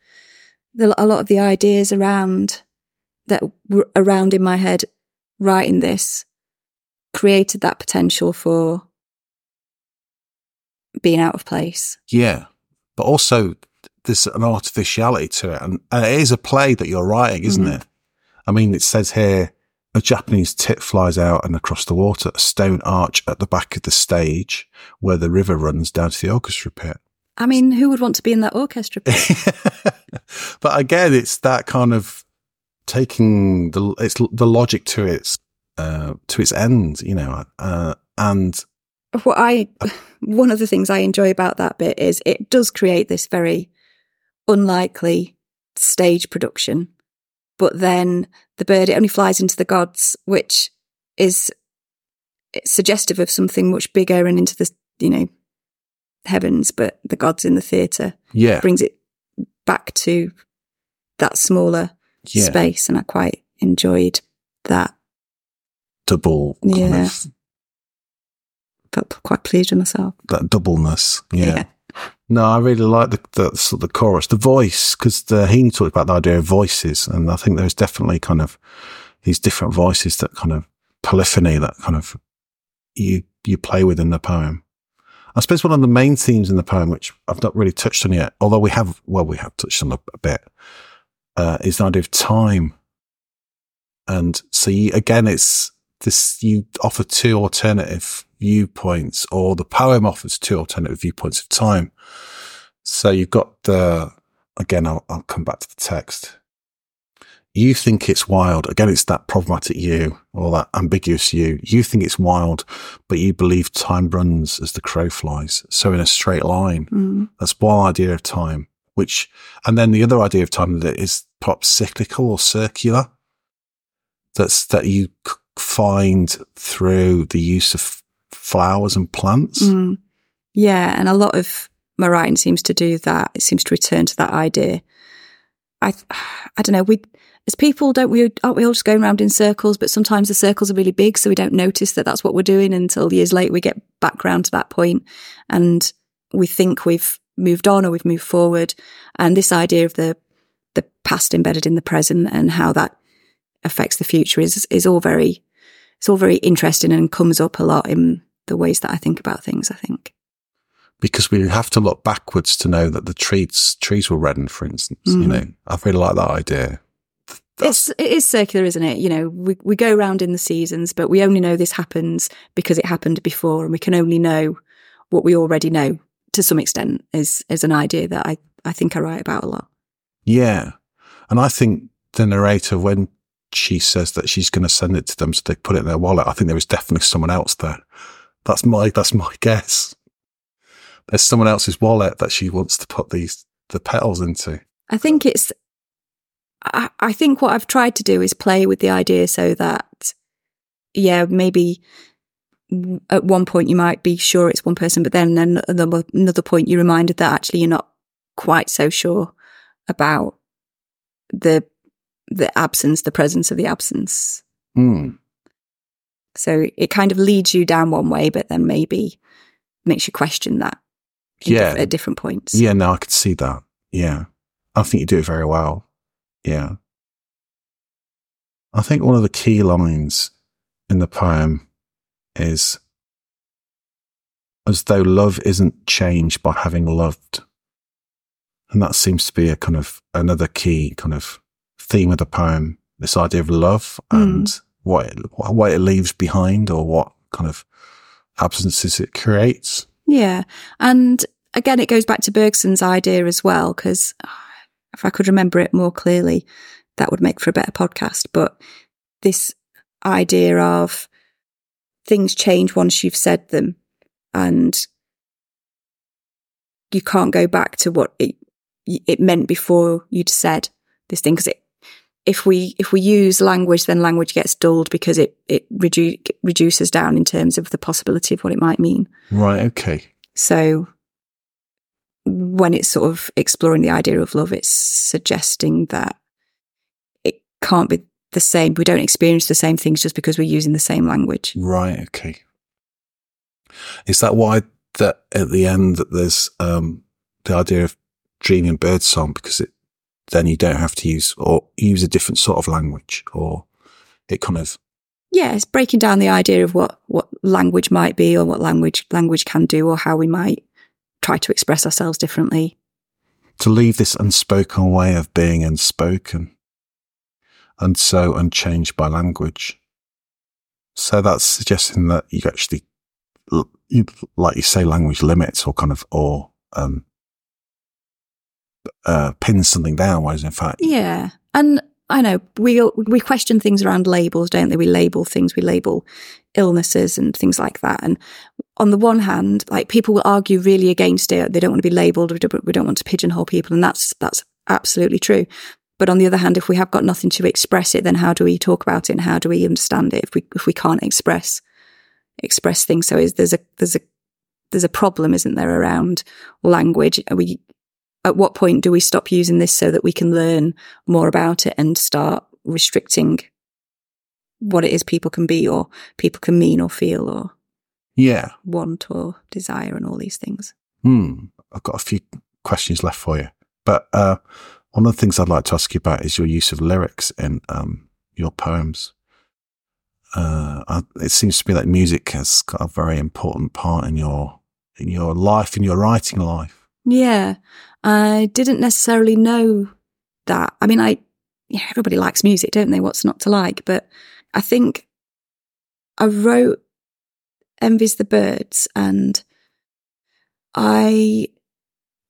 the a lot of the ideas around that were around in my head writing this created that potential for being out of place. yeah, but also there's an artificiality to it, and, and it is a play that you're writing, isn't Mhm. it? I mean, it says here. A Japanese tit flies out and across the water, a stone arch at the back of the stage where the river runs down to the orchestra pit. I mean, who would want to be in that orchestra? pit? but again, it's that kind of taking the it's the logic to its uh, to its end, you know, uh, and what I one of the things I enjoy about that bit is it does create this very unlikely stage production, but then the bird it only flies into the gods, which is suggestive of something much bigger and into the you know heavens, but the gods in the theatre yeah, brings it back to that smaller yeah, space, and I quite enjoyed that. double Yeah. of Felt quite pleased with myself. that doubleness. Yeah. No, I really like the the, sort of the chorus, the voice, because the he talked about the idea of voices, and I think there's definitely kind of these different voices that kind of polyphony that kind of you you play with in the poem. I suppose one of the main themes in the poem, which I've not really touched on yet, although we have, well, we have touched on a, a bit, uh, is the idea of time. And so you, again, it's this, you offer two alternative viewpoints or the poem offers two alternative viewpoints of time. So you've got the, again, I'll, I'll come back to the text. You think it's wild. Again, it's that problematic you or that ambiguous you. You think it's wild, but you believe time runs as the crow flies. So in a straight line. Mm. That's one idea of time, which, and then the other idea of time that is perhaps cyclical or circular. That's that you find through the use of flowers and plants. Mm. Yeah, and a lot of my writing seems to do that. It seems to return to that idea. I, I don't know. We as people don't we aren't we all just going around in circles? But sometimes the circles are really big, so we don't notice that that's what we're doing until years later we get back round to that point, and we think we've moved on or we've moved forward. And this idea of the the past embedded in the present and how that affects the future is is all very it's all very interesting and comes up a lot in the ways that I think about things. I think because we have to look backwards to know that the trees trees were reddened, for instance. Mm-hmm. You know, I really like that idea. It's it is circular, isn't it? You know, we we go around in the seasons, but we only know this happens because it happened before, and we can only know what we already know to some extent. Is is an idea that I I think I write about a lot. Yeah, and I think the narrator when she says that she's going to send it to them, so they put it in their wallet. I think there was definitely someone else there. That's my that's my guess. There's someone else's wallet that she wants to put these the petals into. I think it's. I, I think what I've tried to do is play with the idea so that, yeah, maybe at one point you might be sure it's one person, but then another, another point you're reminded that actually you're not quite so sure about the the absence, the presence of the absence. Mm. So it kind of leads you down one way, but then maybe makes you question that. Yeah. Diff- at different points. Yeah, no, I could see that. Yeah. I think you do it very well. Yeah. I think one of the key lines in the poem is as though love isn't changed by having loved. And that seems to be a kind of another key kind of theme of the poem. This idea of love and mm. what it, what it leaves behind or what kind of absences it creates. Yeah. And again, it goes back to Bergson's idea as well, because if I could remember it more clearly, that would make for a better podcast. But this idea of things change once you've said them and you can't go back to what it, it meant before you'd said this thing. Because if we, if we use language, then language gets dulled because it, it redu- reduces down in terms of the possibility of what it might mean. Right. Okay. So when it's sort of exploring the idea of love, it's suggesting that it can't be the same. We don't experience the same things just because we're using the same language. Right. Okay. Is that why that at the end that there's um, the idea of dreaming birdsong because it then you don't have to use or use a different sort of language or it kind of yeah it's breaking down the idea of what what language might be or what language language can do or how we might try to express ourselves differently. To leave this unspoken way of being unspoken and so unchanged by language. So that's suggesting that you actually, like you say, language limits or kind of, or, um, uh, something down, whereas in fact. Yeah. And I know we we question things around labels, don't they? We label things, we label illnesses and things like that. And on the one hand, like people will argue really against it. They don't want to be labelled. We don't, we don't want to pigeonhole people, and that's that's absolutely true. But on the other hand, if we have got nothing to express it, then how do we talk about it and how do we understand it if we if we can't express express things? So is there's a there's a there's a problem, isn't there, around language? Are we at what point do we stop using this so that we can learn more about it and start restricting what it is people can be or people can mean or feel or yeah. want or desire and all these things? Hmm. I've got a few questions left for you. But uh, one of the things i'd like to ask you about is your use of lyrics in um, your poems. Uh, it seems to me that music has got a very important part in your in your life in your writing life. Yeah i didn't necessarily know that i mean i yeah, everybody likes music don't they what's not to like but I think I wrote Envies the Birds and I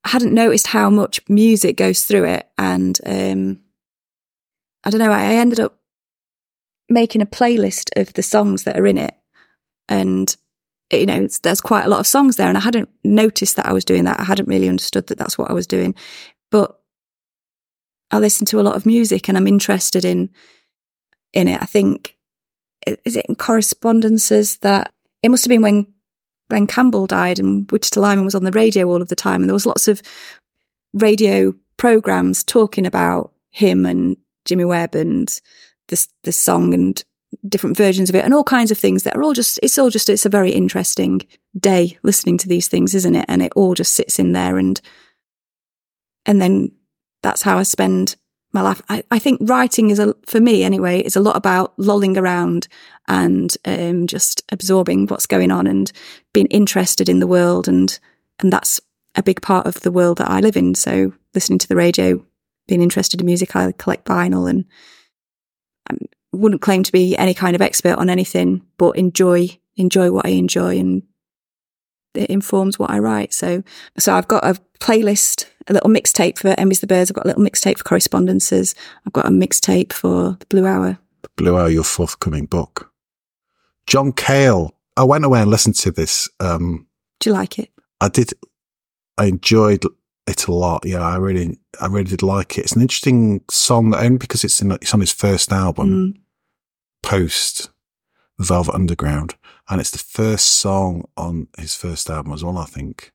hadn't noticed how much music goes through it. And um, I don't know, I ended up making a playlist of the songs that are in it. And, you know, there's quite a lot of songs there. And I hadn't noticed that I was doing that. I hadn't really understood that that's what I was doing. But I listen to a lot of music and I'm interested in in it. I think is it in correspondences that it must have been when Glen Campbell died and Wichita Lineman was on the radio all of the time, and there was lots of radio programs talking about him and Jimmy Webb and this this song and different versions of it and all kinds of things that are all just it's all just it's a very interesting day listening to these things isn't it and it all just sits in there and and then that's how I spend my life. I, I think writing is a, for me anyway, is a lot about lolling around and um, just absorbing what's going on and being interested in the world. And, and that's a big part of the world that I live in. So listening to the radio, being interested in music, I collect vinyl and wouldn't claim to be any kind of expert on anything, but enjoy, enjoy what I enjoy and it informs what I write. So, so I've got a playlist, a little mixtape for Envies the Birds. I've got a little mixtape for correspondences. I've got a mixtape for the Blue Hour. The Blue Hour, your forthcoming book. John Cale. I went away and listened to this. Um, Do you like it? I did. I enjoyed it a lot. Yeah, I really, I really did like it. It's an interesting song, only because it's in, it's on his first album, Mm. Post Velvet Underground, and it's the first song on his first album as well. I think.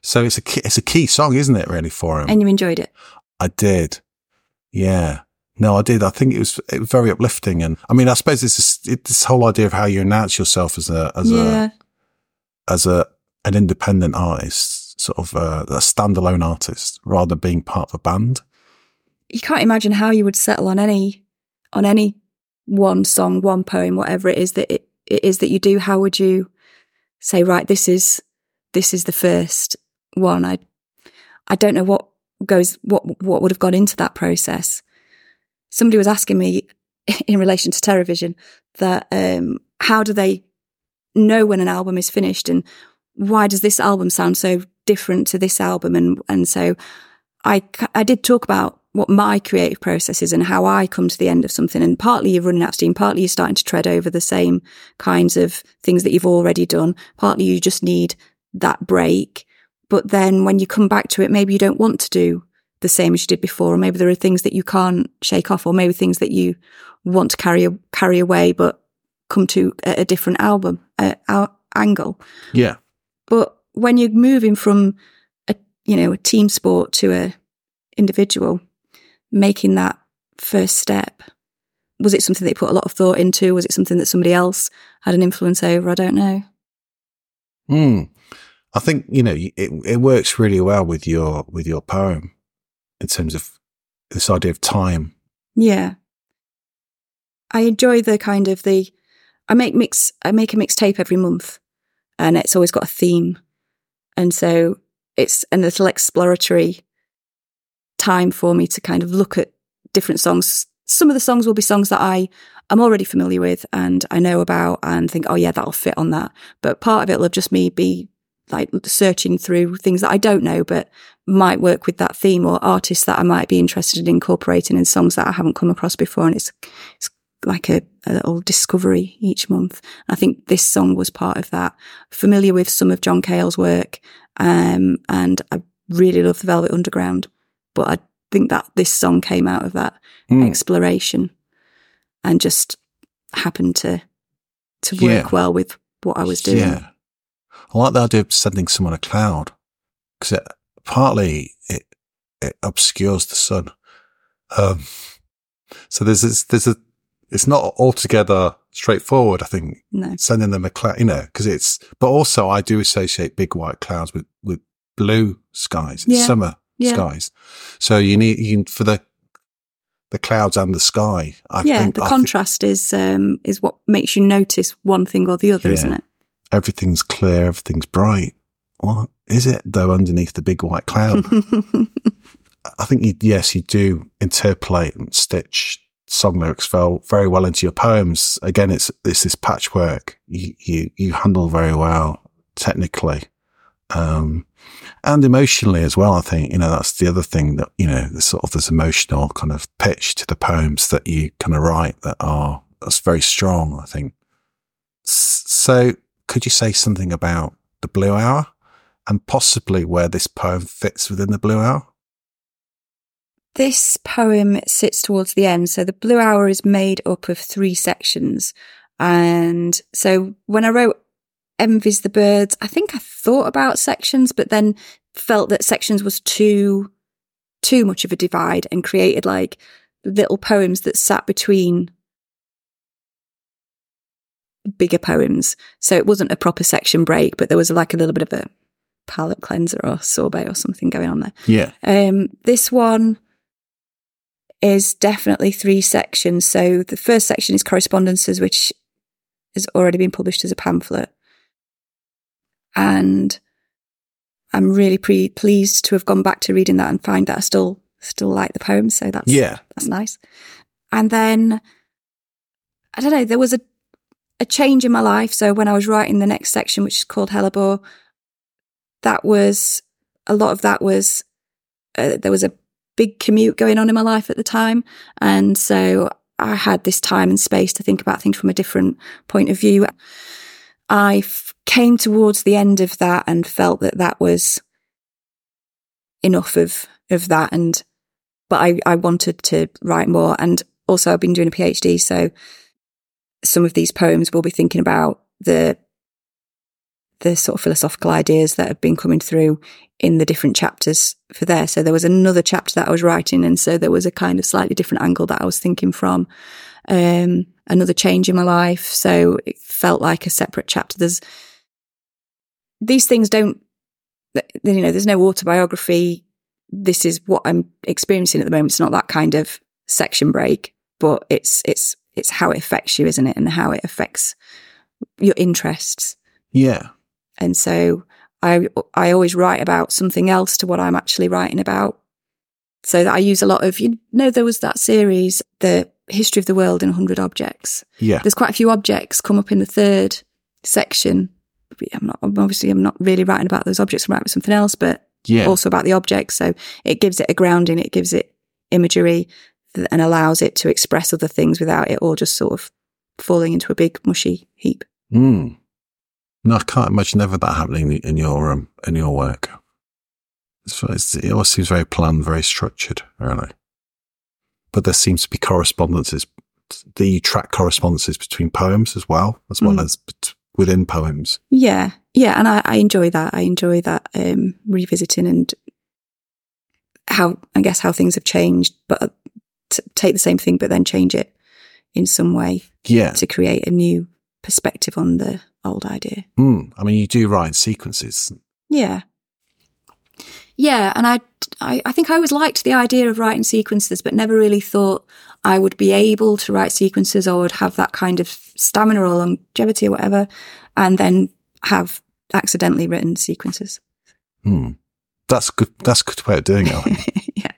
So it's a key, it's a key song, isn't it? Really for him. And you enjoyed it? I did. Yeah. No, I did. I think it was, it was very uplifting. And I mean, I suppose this is it, this whole idea of how you announce yourself as a, as yeah. a, as a, an independent artist, sort of uh, a standalone artist rather than being part of a band. You can't imagine how you would settle on any, on any one song, one poem, whatever it is that it, it is that you do. How would you say, right, this is, this is the first one? I, I don't know what goes, what, what would have gone into that process. Somebody was asking me in relation to Terrorvision that, um, how do they know when an album is finished and why does this album sound so different to this album? And, and so I, I did talk about what my creative process is and how I come to the end of something. And partly you're running out of steam, partly you're starting to tread over the same kinds of things that you've already done. Partly you just need that break. But then when you come back to it, maybe you don't want to do the same as you did before, or maybe there are things that you can't shake off, or maybe things that you want to carry carry away, but come to a, a different album uh, angle. Yeah. But when you're moving from a you know a team sport to a individual, making that first step, was it something that you put a lot of thought into? Was it something that somebody else had an influence over? I don't know. Hmm. I think you know it. It works really well with your with your poem in terms of this idea of time. Yeah, I enjoy the kind of the. I make mix. I make a mixtape every month, and it's always got a theme, and so it's a little exploratory time for me to kind of look at different songs. Some of the songs will be songs that I am already familiar with and I know about and think, oh yeah, that'll fit on that. But part of it will just me be like searching through things that I don't know, but might work with that theme or artists that I might be interested in incorporating in songs that I haven't come across before. And it's, it's like a, a little discovery each month. I think this song was part of that. Familiar with some of John Cale's work. Um, and I really love the Velvet Underground, but I think that this song came out of that Mm. exploration and just happened to, to work Yeah. well with what I was doing. Yeah. I like the idea of sending someone a cloud because it, partly it, it obscures the sun. Um, so there's this, there's a, it's not altogether straightforward. I think No. sending them a cloud, you know, because it's, but also I do associate big white clouds with, with blue skies, Yeah. summer Yeah. skies. So you need, you, for the, the clouds and the sky. I yeah, think the I contrast is um, is what makes you notice one thing or the other, Yeah. isn't it? everything's clear, everything's bright. What is it though underneath the big white cloud? I think you, yes, you do interpolate and stitch song lyrics very, very well into your poems. Again, it's, it's this patchwork you, you, you handle very well technically. Um, and emotionally as well. I think, you know, that's the other thing that, you know, there's sort of this emotional kind of pitch to the poems that you kind of write that are, that's very strong, I think. So could you say something about the blue hour and possibly where this poem fits within the blue hour? This poem sits towards the end. So the Blue Hour is made up of three sections. And so when I wrote Envies the Birds, I think I thought about sections, but then felt that sections was too, too much of a divide and created like little poems that sat between bigger poems. So it wasn't a proper section break, but there was like a little bit of a palate cleanser or sorbet or something going on there. Yeah. Um, this one is definitely three sections. So the first section is correspondences, which has already been published as a pamphlet. And I'm really pre- pleased to have gone back to reading that and find that I still still like the poem. So that's Yeah. that's nice. And then I don't know, there was a a change in my life. So when I was writing the next section, which is called Hellebore, that was a lot of that was uh, there was a big commute going on in my life at the time, and so I had this time and space to think about things from a different point of view. I came towards the end of that and felt that that was enough of of that, and but I I wanted to write more, and also I've been doing a PhD, so some of these poems will be thinking about the the sort of philosophical ideas that have been coming through in the different chapters for there. So there was another chapter that I was writing, and so there was a kind of slightly different angle that I was thinking from. Um, another change in my life, so it felt like a separate chapter. There's these things don't, you know, there's no autobiography. This is what I'm experiencing at the moment. It's not that kind of section break, but it's it's it's how it affects you, isn't it, and how it affects your interests. Yeah. And so I I always write about something else to what I'm actually writing about. So that I use a lot of you know there was that series the history of the world in 100 objects. Yeah. There's quite a few objects come up in the third section. I'm not obviously I'm not really writing about those objects. I'm writing about something else, but Yeah. also about the objects. So it gives it a grounding. It gives it imagery and allows it to express other things without it all just sort of falling into a big mushy heap. Mm. No, I can't imagine ever that happening in your um, in your work. It's, it all seems very planned, very structured, really. But there seems to be correspondences. Do you track correspondences between poems as well, as well Mm. as within poems? Yeah, yeah, and I, I enjoy that. I enjoy that um, revisiting and how I guess how things have changed, but to take the same thing but then change it in some way Yeah. to create a new perspective on the old idea. Mm. I mean, you do write sequences. Yeah. Yeah, and I, I, I think I always liked the idea of writing sequences, but never really thought I would be able to write sequences or would have that kind of stamina or longevity or whatever, and then have accidentally written sequences. Mm. That's good. That's a good way of doing it. Yeah.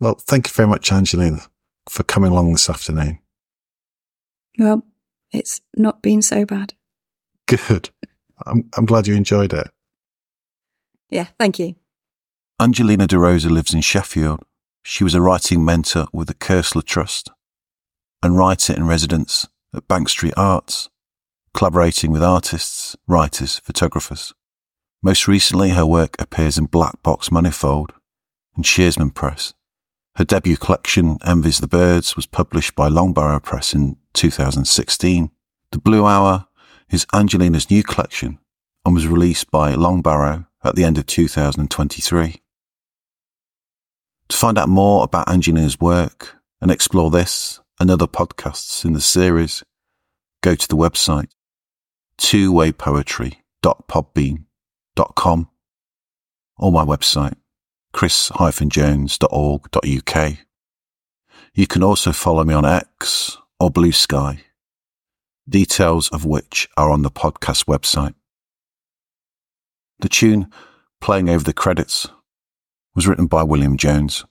well, thank you very much, Angelina, for coming along this afternoon. Well, it's not been so bad. Good. I'm, I'm glad you enjoyed it. Yeah, thank you. Angelina D'Roza lives in Sheffield. She was a writing mentor with the Koestler Trust and writer in residence at Bank Street Arts, collaborating with artists, writers, photographers. Most recently, her work appears in Black Box Manifold and Shearsman Press. Her debut collection, Envies the Birds, was published by Longbarrow Press in 2016. The Blue Hour is Angelina's new collection and was released by Longbarrow at the end of 2023. To find out more about Angelina's work and explore this and other podcasts in the series, go to the website twowaypoetry.podbean.com or my website chris-jones.org.uk. You can also follow me on X or Blue Sky, details of which are on the podcast website. The tune playing over the credits was written by William Jones.